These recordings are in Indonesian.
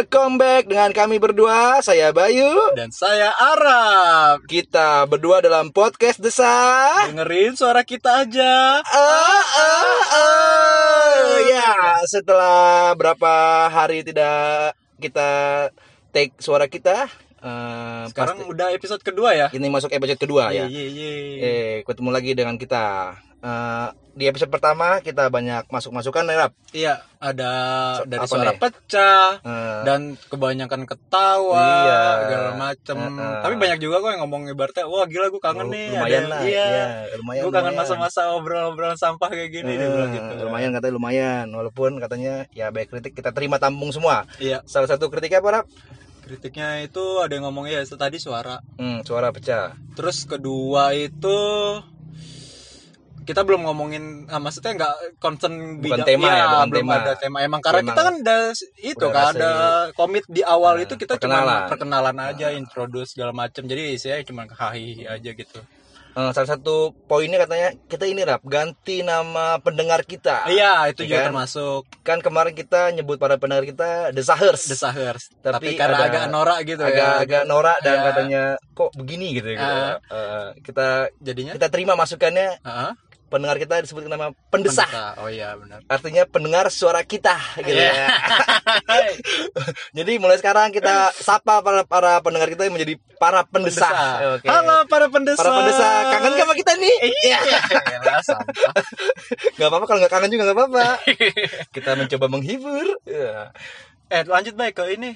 welcome back dengan kami berdua. Saya Bayu. Dan saya Arab. Kita berdua dalam podcast Desa. Dengerin suara kita aja. Ah, ah, ah. Ya, setelah berapa hari tidak kita take suara kita, eh, Sekarang pasti- udah episode kedua ya. ini masuk episode kedua ya. Iya, iya, iya. Eh, ketemu lagi dengan kita. Eh, di episode pertama kita banyak masuk-masukan ya, Rap. Iya, ada So- dari suara nih? pecah Eh, dan kebanyakan ketawa Iya. segala macem. Heeh. Tapi banyak juga kok yang ngomong ibaratnya, wah gila gue kangen nih. lumayan ada- lah. Iya. ya, lumayan. Gue kangen masa-masa obrolan-obrolan sampah kayak gini. dia Eh, bilang gitu. lumayan katanya lumayan walaupun katanya ya baik kritik kita terima tampung semua Iya, salah satu kritiknya apa Rap? kritiknya itu ada yang ngomong ya tadi suara. Hmm, suara pecah Terus kedua itu kita belum ngomongin ah, maksudnya nggak concern Bukan tema ya, bukan belum tema. ada tema emang karena Emang kita kan udah itu kan ada komit di awal Nah, itu kita perkenalan. cuma perkenalan aja introduce segala macam jadi saya cuma hahi aja gitu Eh, salah satu poinnya katanya kita ini Rap ganti nama pendengar kita iya itu Iya juga kan? termasuk kan kemarin kita nyebut para pendengar kita The Sahers desahers Tapi tapi, karena ada- agak norak gitu ya agak-agak norak dan Iya. katanya kok begini gitu, gitu. Ah. Eh, kita jadinya kita terima masukannya Heeh. Pendengar kita disebut nama pendesah Pendeta. oh iya benar artinya pendengar suara kita gitu Iya. ya. Jadi mulai sekarang kita sapa para para pendengar kita yang menjadi para pendesa. Pendesa. Oke. halo para pendesa Para pendesa kangen gak sama kita nih? iya Elah, sampah. Gak apa-apa kalau nggak kangen juga nggak apa-apa. kita mencoba menghibur. Ya. eh lanjut baik ke ini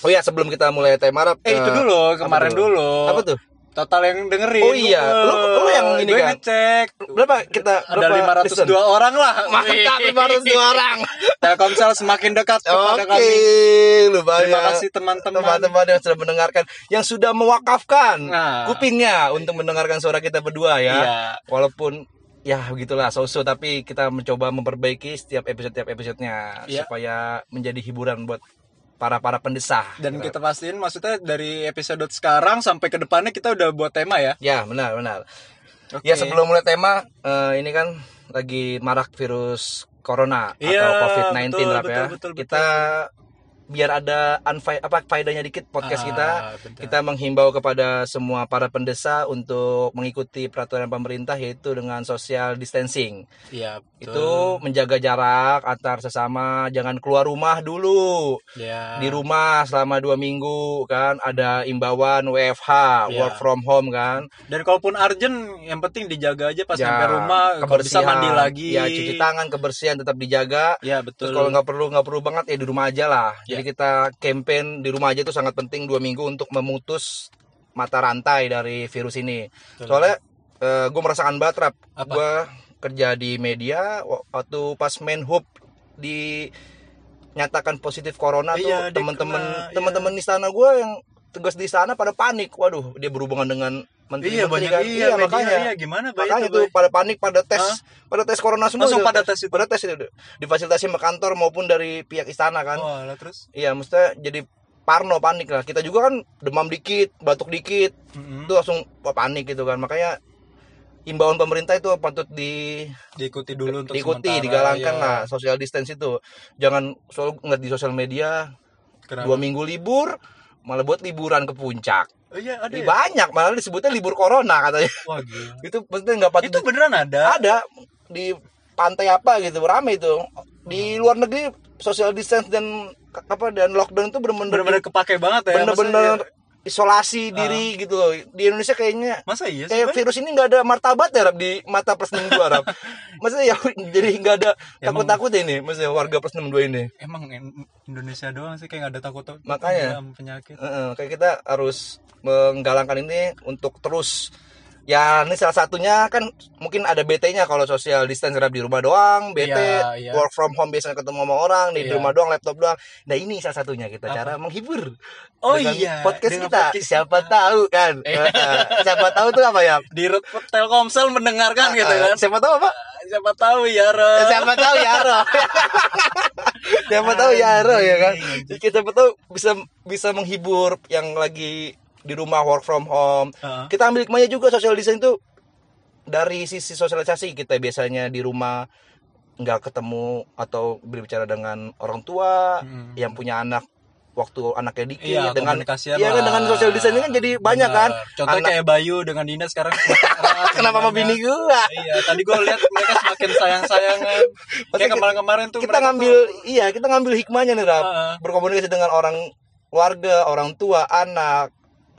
Oh ya sebelum kita mulai tema rap. Eh itu dulu, kemarin tuh? dulu. Apa tuh? Total yang dengerin. Oh iya, lu- lu yang ini Gue kan? ngecek. Berapa kita? Ada Berapa 502 orang lah. Mantap 502 orang. Telkomsel semakin dekat kepada Oke, kami. lumayan. Terima kasih teman-teman. teman-teman yang sudah mendengarkan, yang sudah mewakafkan Nah. kupingnya untuk mendengarkan suara kita berdua ya. Iya. Walaupun ya begitulah so-so tapi kita mencoba memperbaiki setiap episode setiap episodenya Iya. supaya menjadi hiburan buat para para pendesah. Dan kita pastiin maksudnya dari episode sekarang sampai ke depannya kita udah buat tema ya. Ya benar benar. Oke. Ya sebelum mulai tema eh, ini kan lagi marak virus corona Iya, atau COVID-19 betul, Rap, ya. betul, betul, kita biar ada unfa- apa faedahnya dikit podcast Ah, kita betul. kita menghimbau kepada semua para pendesa untuk mengikuti peraturan pemerintah yaitu dengan social distancing. Iya, betul. Itu menjaga jarak antar sesama, jangan keluar rumah dulu. ya. Di rumah selama dua minggu kan ada imbauan WFH, Iya. work from home kan. Dan kalaupun urgent yang penting dijaga aja pas Ya, sampai rumah kalau bisa mandi lagi. Ya cuci tangan, kebersihan tetap dijaga. Ya betul. kalau nggak perlu nggak perlu banget ya di rumah aja lah. Ya. Jadi kita campaign di rumah aja itu sangat penting dua minggu untuk memutus mata rantai dari virus ini. Betul. Soalnya gue merasakan banget Rap. Gue kerja di media waktu pas Menhub dinyatakan positif corona Iya, tuh teman-teman iya. teman-teman di sana gue yang tugas di sana pada panik. Waduh, dia berhubungan dengan menteri Iya menteri banyak kan. iya, media, makanya. iya gimana Makanya itu, itu pada panik pada tes Hah? pada tes corona semua Langsung itu. pada tes itu? pada tes itu difasilitasi sama kantor maupun dari pihak istana kan Wah, lah terus. iya mestinya jadi parno panik lah kita juga kan demam dikit batuk dikit Mm-mm. itu langsung panik gitu kan makanya imbauan pemerintah itu patut di diikuti dulu untuk diikuti sementara, digalangkan ya. lah social distance itu jangan selalu ngeliat di sosial media Kenapa? dua minggu libur malah buat liburan ke puncak Oh iya ada ya? banyak malah disebutnya libur corona katanya Wah gila. itu maksudnya nggak patut Itu beneran ada? ada di pantai apa gitu rame itu di luar negeri social distance dan apa dan lockdown itu bener-bener Bener-bener kepake banget ya. bener-bener isolasi diri gitu loh di Indonesia kayaknya Masa iya sih? kayak virus ini nggak ada martabat ya Rap, di mata plus 62 Rap maksudnya ya jadi nggak ada Emang- takut-takut ini maksudnya warga plus 62 ini Emang in- Indonesia doang sih kayak gak ada takut takut Makanya. penyakit. Heeh, kayak kita harus menggalangkan ini untuk terus ya ini salah satunya kan mungkin ada BT-nya kalau social distance di rumah doang BT Iya, iya. work from home biasanya ketemu sama orang di Iya. rumah doang laptop doang. Nah ini salah satunya kita cara menghibur. Oh Dengan iya, podcast dengan kita. podcast siapa tahu kan? Iya. Siapa tahu tuh apa ya? Di Telkomsel mendengarkan gitu kan. siapa tahu apa? Siapa tahu ya, Ro. siapa tahu ya Ro. Siapa tahu ya Ro ya kan? Kita tahu bisa bisa menghibur yang lagi di rumah work from home Heeh. kita ambil hikmahnya juga social distancing itu dari sisi sosialisasi kita biasanya di rumah nggak ketemu atau berbicara dengan orang tua Mm. yang punya anak waktu anaknya dikit Iya, dengan iya kan dengan social distancing kan jadi banyak kan Bener. Contohnya Anak- kayak Bayu dengan Dina sekarang kenapa sama bini gua Iya, tadi gue lihat mereka semakin sayang-sayangan. Kayak kemarin-kemarin tuh kita ngambil iya kita ngambil hikmahnya nih Rap Heeh. berkomunikasi dengan orang keluarga orang tua anak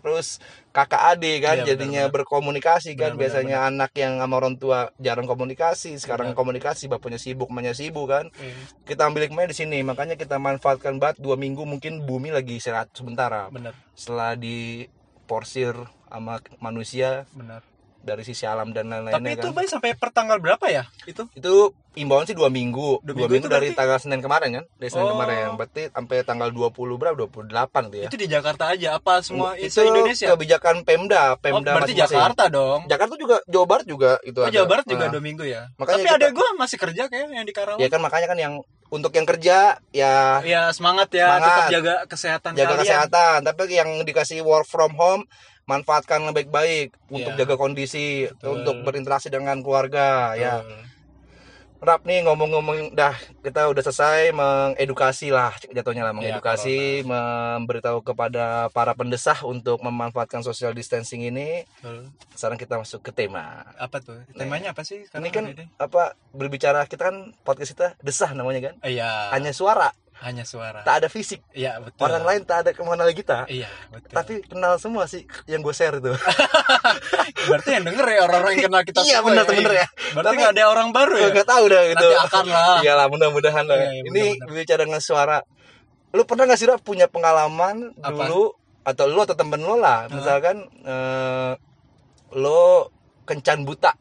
terus kakak adik kan Iya, jadinya benar-benar. berkomunikasi kan Benar-benar, biasanya anak yang sama orang tua jarang komunikasi sekarang komunikasi bapaknya sibuk emaknya sibuk kan. Iya, kita ambil hikmahnya di sini makanya kita manfaatkan banget dua minggu mungkin bumi lagi istirahat sementara bener, setelah diporsir sama manusia bener. Dari sisi alam dan Tapi lain-lainnya itu kan Bay sampai per tanggal berapa ya? Itu? itu imbauan sih dua minggu Dua dua, minggu minggu, itu dari berarti- tanggal senin kemarin kan dari senin Oh. kemarin berarti sampai tanggal 20 berapa 28 gitu ya Itu di Jakarta aja apa semua itu itu Indonesia? kebijakan Pemda Oh, Pemda berarti masing-masing. Jakarta dong. Jakarta juga Jawa Barat juga itu Oh, ada. Jawa Barat juga Nah, dua minggu ya. Makanya Tapi kita- ada gue masih kerja kayak yang di Karawang. ya kan makanya kan yang untuk yang kerja ya Ya semangat ya, Semangat. tetap jaga kesehatan jaga kalian. kesehatan tapi yang dikasih work from home manfaatkan baik-baik untuk Iya. jaga kondisi Betul. untuk berinteraksi dengan keluarga ya Betul. Rap nih ngomong-ngomong dah kita udah selesai mengedukasi lah jatuhnya lah Iya, mengedukasi memberitahu kepada para pendesah untuk memanfaatkan social distancing ini Betul. sekarang kita masuk ke tema Apa tuh? Temanya apa sih? ini kan ini? apa berbicara kita kan podcast kita desah namanya kan Iya. hanya suara hanya suara. tak ada fisik Iya, betul. orang lain tak ada mengenal kita Iya, betul. tapi kenal semua sih yang gue share itu berarti yang denger ya orang-orang yang kenal kita Iya, semua bener, bener ya. Berarti Tapi- nggak ada orang baru ya? gue gak tahu dah gitu Nanti akan lah. iyalah mudah-mudahan lah Iya, iya, ini berbicara dengan suara lu pernah gak sih punya pengalaman Apa? dulu atau lu atau temen lu lah misalkan eh, lo kencan buta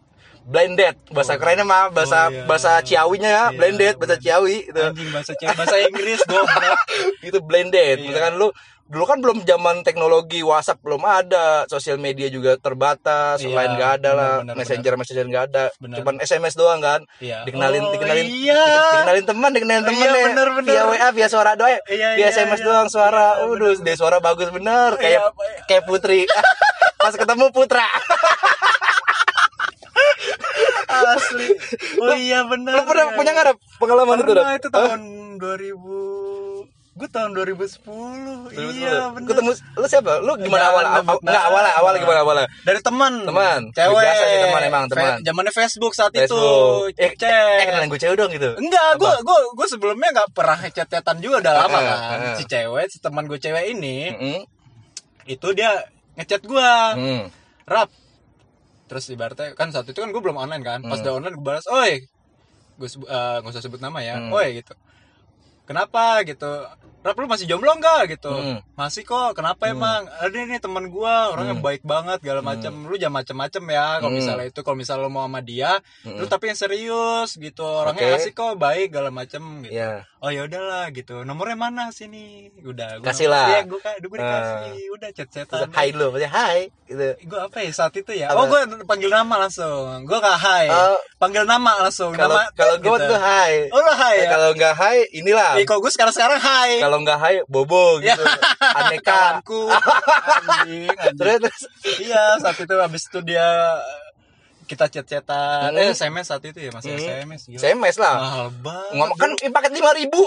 blinded bahasa Oh. kerennya mah bahasa Oh, iya. bahasa Ciawinya ya Iya, blended bahasa. Ciawi itu Anjing bahasa Cina, bahasa Inggris goblok. itu blended Iya. misalkan lu dulu kan belum zaman teknologi WhatsApp belum ada sosial media juga terbatas Iya, lain nggak ada lah benar, messenger messenger nggak ada Benar. cuman SMS doang kan Iya. dikenalin Oh, dikenalin iya. dikenalin teman dikenalin Iya, temen ya. benar, benar. via WA via suara doang Iya, via iya, SMS iya. doang suara Iya, udah deh suara bagus bener Iya, kayak ya? kayak Putri pas ketemu Putra Asli. Oh iya benar. lu pernah punya nggak Rap, pengalaman itu Pernah Rap? itu tahun 2000 Gue tahun 2010. Iya benar. ketemu lu siapa lu gimana awal nebak nggak awal awal gimana awal Dari teman. Teman. Cewek. Biasa sih teman emang, Fe- teman. Zamannya Facebook saat Facebook itu. eh, Cek. eh kenalan gue cewek dong gitu Enggak, gue gue gue sebelumnya nggak pernah chat-chatan juga udah lama kan. Si cewek, si teman gue cewek ini, Mm-mm. itu dia ngechat gue, Hmm. rap. Terus ibaratnya kan saat itu kan gue belum online kan. Pas Hmm. udah online gue balas, oi, gue sebu- eh, nggak usah sebut nama ya, Hmm. oi gitu. Kenapa gitu? Rap lu masih jomblo nggak gitu? Hmm. Masih kok. Kenapa emang? Ada nih teman gua, orangnya Hmm. baik banget, segala macam. Lu jangan macem-macem ya. Kalau Hmm. misalnya itu, kalau misalnya lu mau sama dia, Hmm. lu tapi yang serius gitu. Orangnya Oke. asik kok, baik, segala macem gitu Iya. oh ya udahlah gitu nomornya mana sini udah gua Kasih lah. iya gue gue dikasih udah chat Terus chatan hai dulu, maksudnya hai gitu. gue apa ya saat itu ya Apa? oh gue panggil nama langsung gue gak hai Oh. panggil nama langsung Kalau nama kalau gitu. tuh hai. oh lo hai Eh, ya Kalau nggak hai, inilah. Eh, kalau gue sekarang sekarang hai Kalau nggak hai, bobo Ya. gitu. Aneka. kawanku anjing, anjing. Terus terus. iya saat itu habis itu dia kita chat-chatan Hmm. eh SMS saat itu ya masih Hmm. SMS gila. SMS lah. mahal banget Ngomong kan paket lima ribu.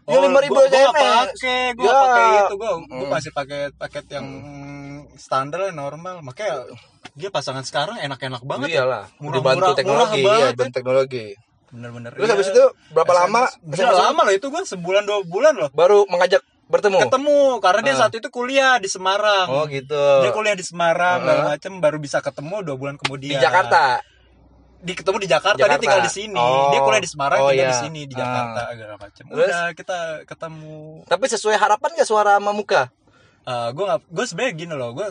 Oh, Yang lima ribu SMS. pakai, gua Ya. pakai itu, gua, gua Hmm. masih pakai paket yang standar normal. Makanya dia pasangan sekarang enak-enak banget ya. Iyalah. Murah-murah, Dibantu teknologi, murah iya, banget dibantu teknologi. Bener-bener. Terus iya. habis itu berapa SMS. lama? SMS? lama loh itu gua sebulan dua bulan loh. Baru mengajak bertemu. Ketemu karena dia Ah. saat itu kuliah di Semarang. Oh gitu. Dia kuliah di Semarang, Ah. segala macem baru bisa ketemu dua bulan kemudian. Di Jakarta. Di ketemu di Jakarta, Jakarta. dia tinggal di sini. Oh. Dia kuliah di Semarang, Oh, tinggal iya. di sini di Ah. Jakarta segala macem. Terus? Udah kita ketemu Tapi sesuai harapan gak suara sama muka? gue gue nggak gue sebenarnya gini loh gue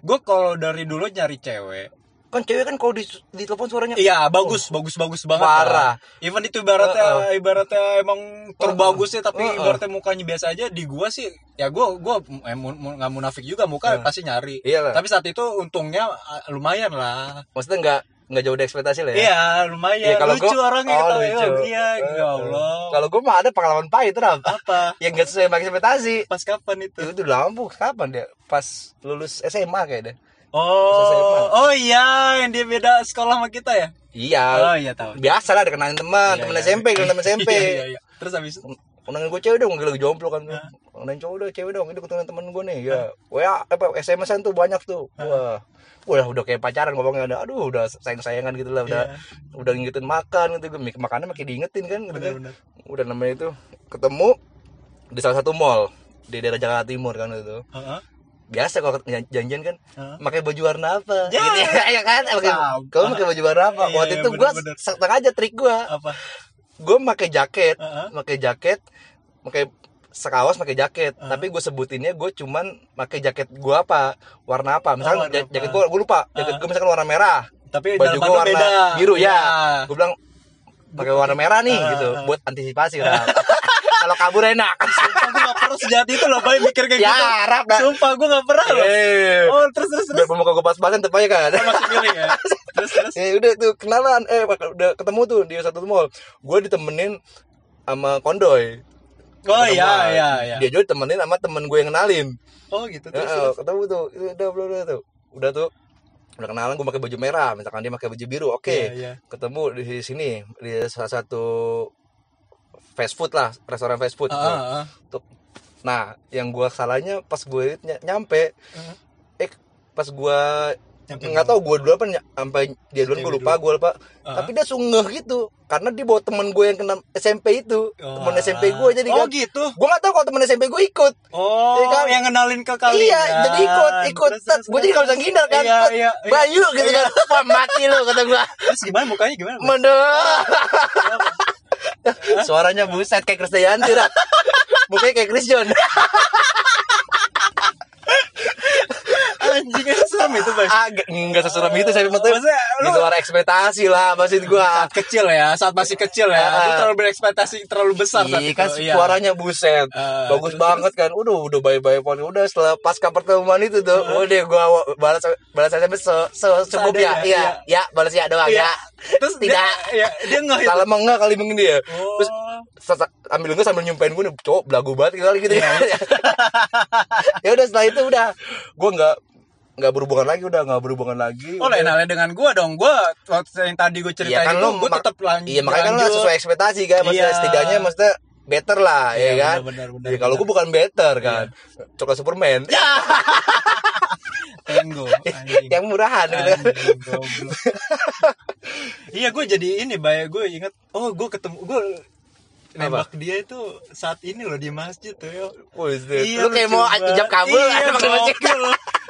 gue kalau dari dulu nyari cewek Kan cewek kan kalau di, di telepon suaranya iya bagus bagus bagus banget Parah. kan. even itu ibaratnya Heeh. ibaratnya emang terbagusnya tapi Heeh. ibaratnya mukanya biasa aja di gua sih ya gua gua eh, mu- mu- nggak munafik juga muka Heeh. pasti nyari Iyalah. tapi saat itu untungnya lumayan lah Maksudnya nggak nggak jauh dari ekspektasi lah ya? iya lumayan Iya, kalau lucu gua- orangnya oh, kita lucu. iya ya Allah Kalau gue mah ada pengalaman pahit Ram. apa yang gak sesuai sama ekspektasi. pas kapan itu Itu udah lama kapan dia? Pas lulus SMA kayak deh. Oh oh iya yang dia beda sekolah sama kita ya Iya. oh iya tahu Biasa lah dikenalin teman, Iya, teman iya. SMP, teman SMP. Iya, iya, iya. Terus habis Undangan gue cewek dong, gue lagi jomblo kan. kenalin cowok udah cewek dong ini ketemuan temen gue nih ya wa apa sms tuh banyak tuh wah Wah, udah kayak pacaran ngomongnya ada aduh udah sayang sayangan gitu lah udah Iya. udah ngingetin makan gitu makannya makin diingetin kan gitu kan. Bener-bener. udah namanya itu ketemu di salah satu mall di daerah Jakarta Timur kan itu Heeh. Biasa kalau jan- janjian kan pakai baju warna apa Ya. gitu ya kan pakai kamu pakai baju warna apa Iya, waktu iya, itu gua bener-bener. setengah aja trik gua Apa? gue pakai jaket Heeh. pakai jaket pakai sekawas pakai jaket Heeh. tapi gue sebutinnya gue cuman pakai jaket gue apa warna apa misalkan Oh, warna ja- jaket gue gue lupa jaket Heeh. gue misalkan warna merah Tapi baju gue warna beda. biru ya Iya. gue bilang pakai warna merah nih Heeh, gitu heeh. buat antisipasi orang kalau kabur enak. Sumpah gue gak pernah sejati itu loh Bay mikir kayak ya gitu. harap dah Sumpah gue gak pernah loh. Eh. Oh terus terus terus. Muka gue pas-pasan tepatnya kan masih milih ya. Terus terus. Ya udah tuh kenalan. Eh udah ketemu tuh di satu mall. Gue ditemenin sama kondoy. Oh iya iya iya. Dia juga ditemenin sama temen gue yang kenalin. Oh gitu. Ya, terus terus. ketemu tuh. Udah udah udah tuh. Udah tuh. Udah kenalan gue pakai baju merah. Misalkan dia pakai baju biru oke. Iya, iya. ketemu di sini di salah satu fast food lah restoran fast food ah, ah. Tuh. nah yang gue salahnya pas gue ny- nyampe Ah. eh pas gue Nyampe nggak tahu gue dulu apa sampai dia duluan gue lupa gue lupa Ah. tapi dia sungguh gitu karena dia bawa temen gue yang kena SMP itu Oh, temen SMP gue jadi Oh kan gitu gue nggak tahu kalau temen SMP gue ikut Oh Iya kan? yang kenalin ke kalian Iya, jadi ikut, ikut. Gue jadi kalau bisa ngindar kan. Iya iya iya. Bayu gitu kan. Wah, mati lu kata gua. Terus gimana mukanya gimana? Mendo. Suaranya buset kayak Krisdayanti. Mukanya kayak Chris. Anjing serem itu Bay Agak enggak sesuram itu saya betul. Maksudnya Di lu luar ekspektasi lah maksud gua. saat kecil ya saat masih kecil ya Ah. lu terlalu berekspektasi terlalu besar saat Iya itu kan Iya. suaranya buset. Ah, Bagus terus, banget kan. Udah udah baik-baik pon. Udah setelah pasca pertemuan itu tuh, udah gua balas balas SMS se, se cukup ya. Seadanya, Iya, iya. ya balas ya doang Iya. ya. Terus Tidak. dia, ya, dia ngeh itu. Salah enggak kali mungkin dia. Oh. Terus sa- ambil gue sambil nyumpain gue nih cowok belagu banget kali gitu Iya, ya ya udah setelah itu udah gue nggak nggak berhubungan lagi udah nggak berhubungan lagi Oh lain halnya dengan gua dong. Gua waktu yang tadi gue Iya ceritain kan itu Gue tetap lanjut iya makanya kan lo sesuai ekspektasi kan maksudnya Iya. setidaknya maksudnya better lah Iya, ya kan? benar, benar, Ya, kalau gue bukan better kan. Coklat superman. Tango anjing. yang murahan gitu kan. Iya gue jadi ini Bay. Gue inget Oh gue ketemu Gue nembak dia itu saat ini loh di masjid tuh yo. Buset. Iya, lu kayak mau ijab kabul iya, pakai masjid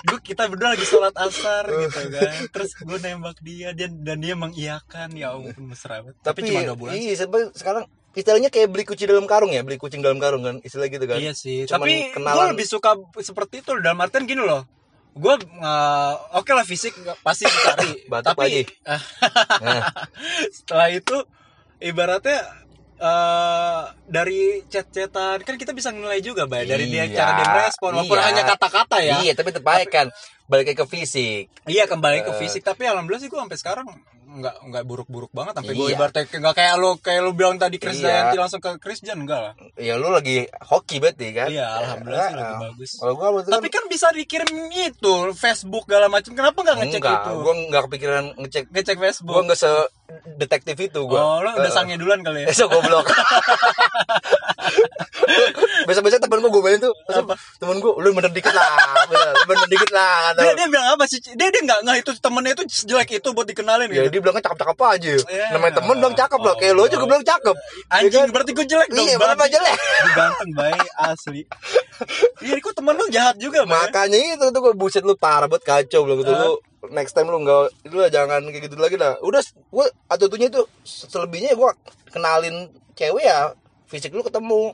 gue kita berdua lagi sholat asar gitu kan. Terus gue nembak dia dia dan dia mengiyakan. Ya ampun mesra banget. Tapi, tapi cuma dua bulan iya sebenarnya sekarang istilahnya kayak beli kucing dalam karung ya beli kucing dalam karung kan istilah gitu kan. Iya sih, Cuman tapi gue lebih suka seperti itu dalam artian gini loh. Gue uh, oke lah fisik pasti dicari, Batuk tapi Nah. setelah itu ibaratnya eh dari chat-chatan kan kita bisa nilai juga, Bay, dari dia Iya, cara dia merespon walaupun iya. hanya kata-kata ya. Iya, tapi terbaik kan. Balik ke fisik. Iya kembali ke Eh. fisik tapi alhamdulillah sih gue sampai sekarang nggak nggak buruk-buruk banget sampai gue Iya. ibaratnya nggak kayak lo kayak lo bilang tadi Chris Iya. Dayanti langsung ke Christian enggak lah. Ya lu lagi hoki berarti kan? Iya, alhamdulillah sih lagi eh. bagus. Kalau gua itu Tapi kan bisa dikirim itu Facebook segala macam. Kenapa nggak ngecek enggak, itu? gua enggak kepikiran ngecek. Ngecek Facebook. Gua enggak se detektif itu gua. Oh, lo udah Eh, sange duluan kali ya? So goblok. Besok-besok temen gua gue tuh. Apa? Temen gua, lu bener dikit lah. Bener, lu bener dikit lah. kata Dia, dia bilang apa sih? Dia dia nggak nggak itu temennya itu jelek itu buat dikenalin Ya gitu. dia bilangnya cakep-cakep aja. Iya. Namanya temen bilang cakep lah. Kayak lu juga bilang cakep. Anjing Ya kan? berarti gue jelek dong. Iya, berapa jelek? Gue ganteng baik asli. Iya, kok temen lu jahat juga, Bang. Makanya itu tuh gue buset lu parah banget kacau bilang gitu lu next time lu nggak lu lah jangan kayak gitu lagi lah. Udah gue atutunya itu selebihnya gue kenalin cewek ya fisik lu ketemu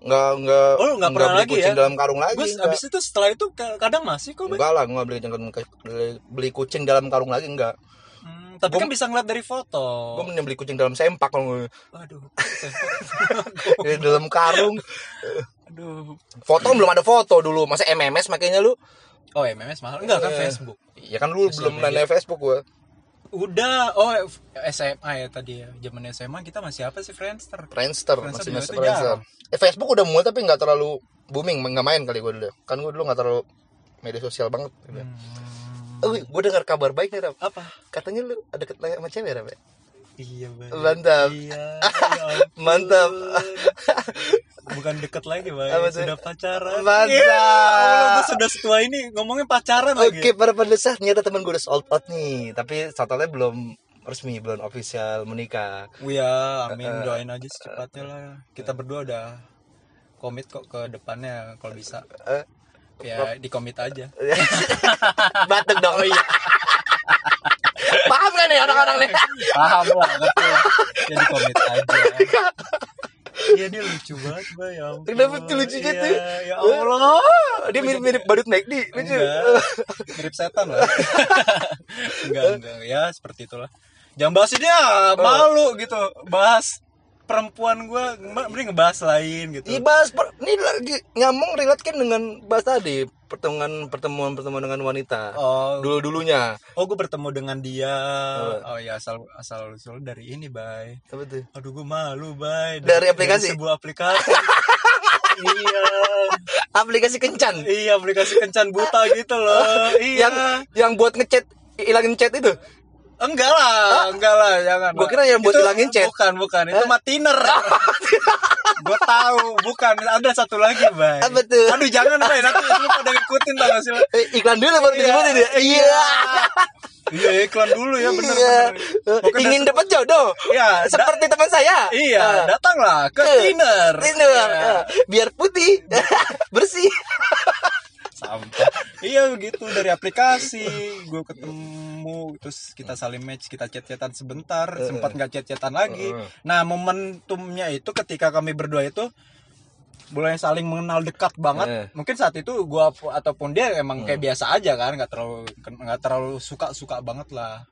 nggak nggak Oh, nggak pernah beli lagi kucing ya? dalam karung lagi Gue nggak. abis itu setelah itu ka- kadang masih kok, enggak lah gue beli, beli beli kucing dalam karung lagi enggak Hmm, tapi kan bisa ngeliat dari foto. gue mending beli kucing dalam sempak kalau Aduh. di dalam karung Aduh. foto belum ada foto dulu masa MMS makanya lu Oh, MMS mahal. Enggak kan Eh. Facebook. ya kan lu Sosial belum media. nanya Facebook gue Udah, oh SMA ya tadi ya. Zaman SMA kita masih apa sih Friendster? Friendster, Friendster masih masih Friendster. Eh, Facebook udah mulai tapi nggak terlalu booming, nggak main kali gue dulu. Kan gue dulu nggak terlalu media sosial banget. gitu. Hmm. Oh, gue dengar kabar baik nih, Rap. Apa? Katanya lu ada ketemu sama cewek, Rap. ya? Iya, Bang. Mantap. Iya. ya. Mantap. bukan deket lagi tuh? sudah pacaran Mantap. Iya, Allah, sudah setua ini ngomongin pacaran Oke, lagi para pendesa, ternyata teman gue udah sold out nih, tapi totalnya belum resmi, belum official menikah. Oh ya Eh, amin doain aja secepatnya lah kita berdua udah komit kok ke depannya kalau bisa Eh, ya di komit aja Batuk dong. Oh iya. Nih orang-orang nih? paham lah ngerti lah. Ya di komit aja. Iya dia lucu banget bay. Ya ampun. Kenapa tuh lucunya Iya, tuh? Ya Allah. Dia mirip-mirip badut naik di, lucu. Mirip setan lah. Enggak enggak. Ya seperti itulah. Jangan bahas ya. Malu gitu. Bahas perempuan gue mending ngebahas lain gitu. Ibas, per- ini lagi nyambung relate kan dengan bahas tadi pertemuan pertemuan pertemuan dengan wanita. oh Dulu dulunya. oh gue bertemu dengan dia oh ya asal asal usul dari ini bay Apa tuh? aduh gue malu bay Dari aplikasi? sebuah aplikasi iya Aplikasi kencan. iya aplikasi kencan buta gitu loh iya Yang yang buat ngechat hilangin chat itu. Enggak lah enggak lah jangan Gua kira yang buat hilangin chat. bukan bukan itu mah tiner gue tahu bukan ada satu lagi bay Apa tuh? aduh jangan bay nanti lu pada ngikutin tau gak sih lo? Eh, iklan dulu baru disebutin ya. Iya. iya iklan dulu ya bener Iya. bener Ingin dapat jodoh. Iya, Seperti teman saya. iya Ah. datanglah ke Eh, tiner Tinder. Iya. Ah, Biar putih. Bersih. Sampah. Iya begitu dari aplikasi. Gue ketemu terus kita saling match kita chat-chatan sebentar sempat nggak chat-chatan lagi. Nah momentumnya itu ketika kami berdua itu mulai saling mengenal dekat banget. Eh. mungkin saat itu gua ap- ataupun dia emang kayak biasa aja kan nggak terlalu nggak terlalu suka suka banget lah.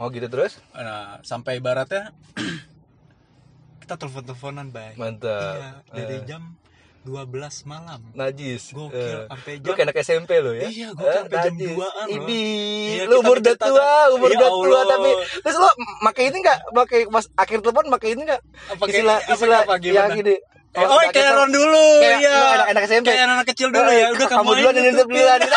Oh gitu terus? nah sampai ibaratnya kita telepon teleponan bay. Mantap. iya dari jam 12 malam Najis. Gokil, Eh. sampai Lu jam- kayak anak SMP lo ya? Iya, gua sampai jam najis. 2-an loh. Ini, Iya, lu umur udah tua, umur Ya udah tua tapi terus lo pakai ini enggak? Pakai pas akhir telepon pakai ini enggak? Pakai- Istilah istilah apa, gimana? yang gini. Eh, oh, kayak. Ron dulu, Kayak ya. lu anak-anak SMP. Kayak anak kecil dulu ya. Udah kamu tuh, duluan. Kamu aku duluan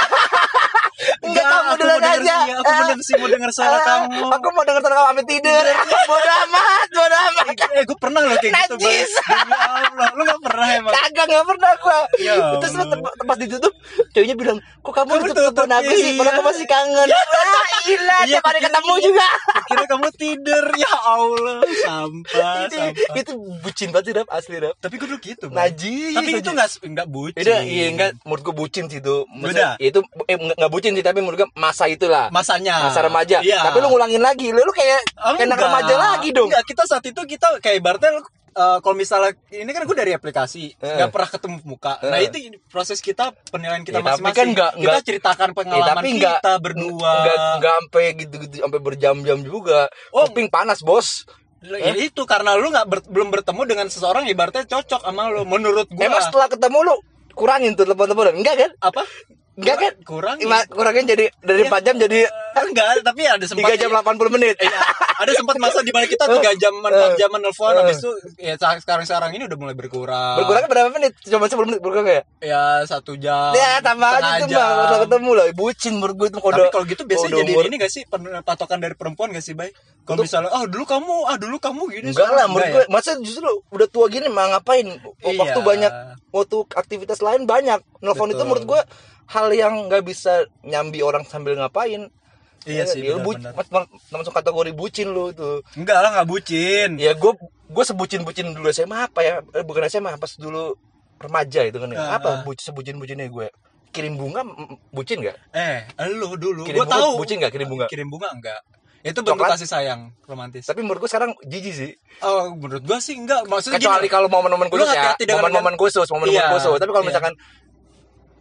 denger- aja. iya, aku mau denger sih, mau denger suara Ah, kamu. Aku mau denger suara kamu sampai tidur. Bodoh amat, bodoh amat. Eh, gue pernah loh kayak gitu. Najis. Allah, lu gak pernah emang. Kagak nggak pernah gua. Ya Terus lu tempat ditutup, ceweknya bilang, "Kok kamu, tutup, aku sih? iya. Padahal aku masih kangen." Wah, gila, Iya, tiap hari ketemu juga. Kira kamu tidur, ya Allah, sampah, sampah. itu bucin banget sih, Dap, asli, Dap. Tapi gue dulu gitu. Najis. Tapi itu gak, gak bucin. Iya enggak menurut gua bucin sih itu. Beda. Itu eh enggak, bucin sih tapi menurut gua masa itulah. Masanya. Masa remaja. Iya. Tapi lu ngulangin lagi. Lu, lu kayak Oh, anak enggak. remaja lagi dong. Enggak, kita saat itu kita kayak ibaratnya eh, kalau misalnya ini kan gue dari aplikasi Eh. nggak pernah ketemu muka. Nah Eh. itu proses kita penilaian kita Ya, tapi masing-masing. kan nggak- kita nggak- ceritakan Ya, pengalaman tapi enggak kita berdua. Enggak enggak sampai gitu-gitu sampai berjam-jam juga. Oh. Kuping panas, Bos. Ya, itu karena lu nggak ber- belum bertemu dengan seseorang ibaratnya cocok sama lu menurut gua. Emang setelah ketemu lu kurangin tuh telepon-teleponan? Enggak kan? apa? Enggak kan? Kurang. Ima- Kurangin jadi dari 4 jam jadi enggak, tapi ada sempat 3 jam 80 menit. Iya, ada sempat masa di mana kita tiga jam empat jam nelfon habis itu ya sekarang sekarang ini udah mulai berkurang Berkurangnya berapa menit? Cuma 10 menit berkurang ya? ya satu jam Ya tambah aja tuh mah udah ketemu lah. Bucin menurut gue itu kode. Tapi kalau gitu biasanya jadi ini gak sih patokan dari perempuan gak sih, Bay? Kalau misalnya, oh dulu kamu, ah dulu kamu gini. Enggak lah, menurut enggak gue masa justru udah tua gini mah ngapain? Waktu Iya. banyak, waktu aktivitas lain banyak. Nelfon itu menurut gue hal yang nggak bisa nyambi orang sambil ngapain. Iya sih, Ya, lu bu- benar-benar. mas- mas- masuk kategori bucin lu itu. Enggak lah, gak bucin. Ya gue gue sebucin-bucin dulu SMA apa ya? Eh, bukan SMA, pas dulu remaja itu kan ya. Ah, apa bucin sebucin-bucinnya gue? Kirim bunga bucin nggak? Eh, lu dulu, Kirim gua bunga tahu. bucin nggak kirim bunga? Kirim bunga enggak. Itu bentuk Coklat? kasih sayang romantis. Tapi menurut gue sekarang jijik sih. Oh, menurut gua sih enggak. Maksudnya Kecuali gini, kalau momen-momen khusus ya, momen-momen khusus, momen-momen Iya, khusus. Tapi kalau iya. misalkan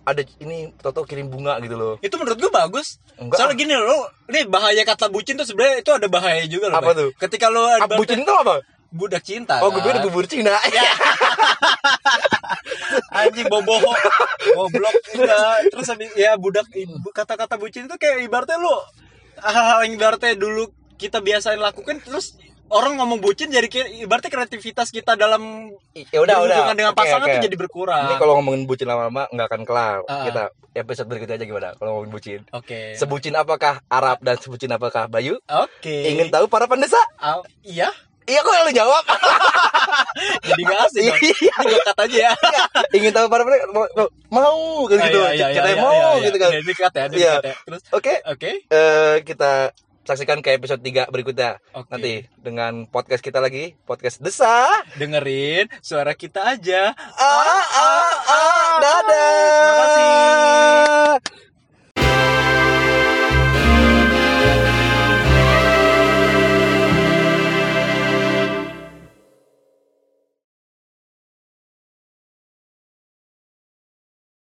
ada ini Toto kirim bunga gitu loh. itu menurut gua bagus. Enggak. Soalnya gini loh, nih bahaya kata bucin tuh sebenarnya itu ada bahaya juga loh. Apa Bay. tuh? Ketika lo Ah, bucin itu apa? budak cinta. Oh, gue kan? pikir bubur Cina. anjing boboho goblok enggak terus ya budak kata-kata bucin itu kayak ibaratnya lu hal-hal yang ibaratnya dulu kita biasain lakukan terus orang ngomong bucin jadi ibaratnya kreativitas kita dalam ya udah udah. dengan pasangan oke. tuh jadi berkurang Ini kalau ngomongin bucin lama-lama nggak akan kelar. Ah. Kita episode berikutnya aja gimana kalau ngomongin bucin. oke Sebucin apakah Arab dan sebucin apakah Bayu? oke Ingin tahu para pendesa? Ah, iya Iya kok lu jawab. Jadi gak asik. Iya. Gue cut aja ya. ingin tahu para pendengar mau, mau- mau gitu Ah, iya, iya, kita iya, mau iya, iya. gitu kan Iya, ya, Iya. cut ya. Terus oke oke. eh, kita saksikan ke episode 3 berikutnya Oke. nanti dengan podcast kita lagi podcast desa Dengerin suara kita aja. ah ah ah dadah Terima kasih.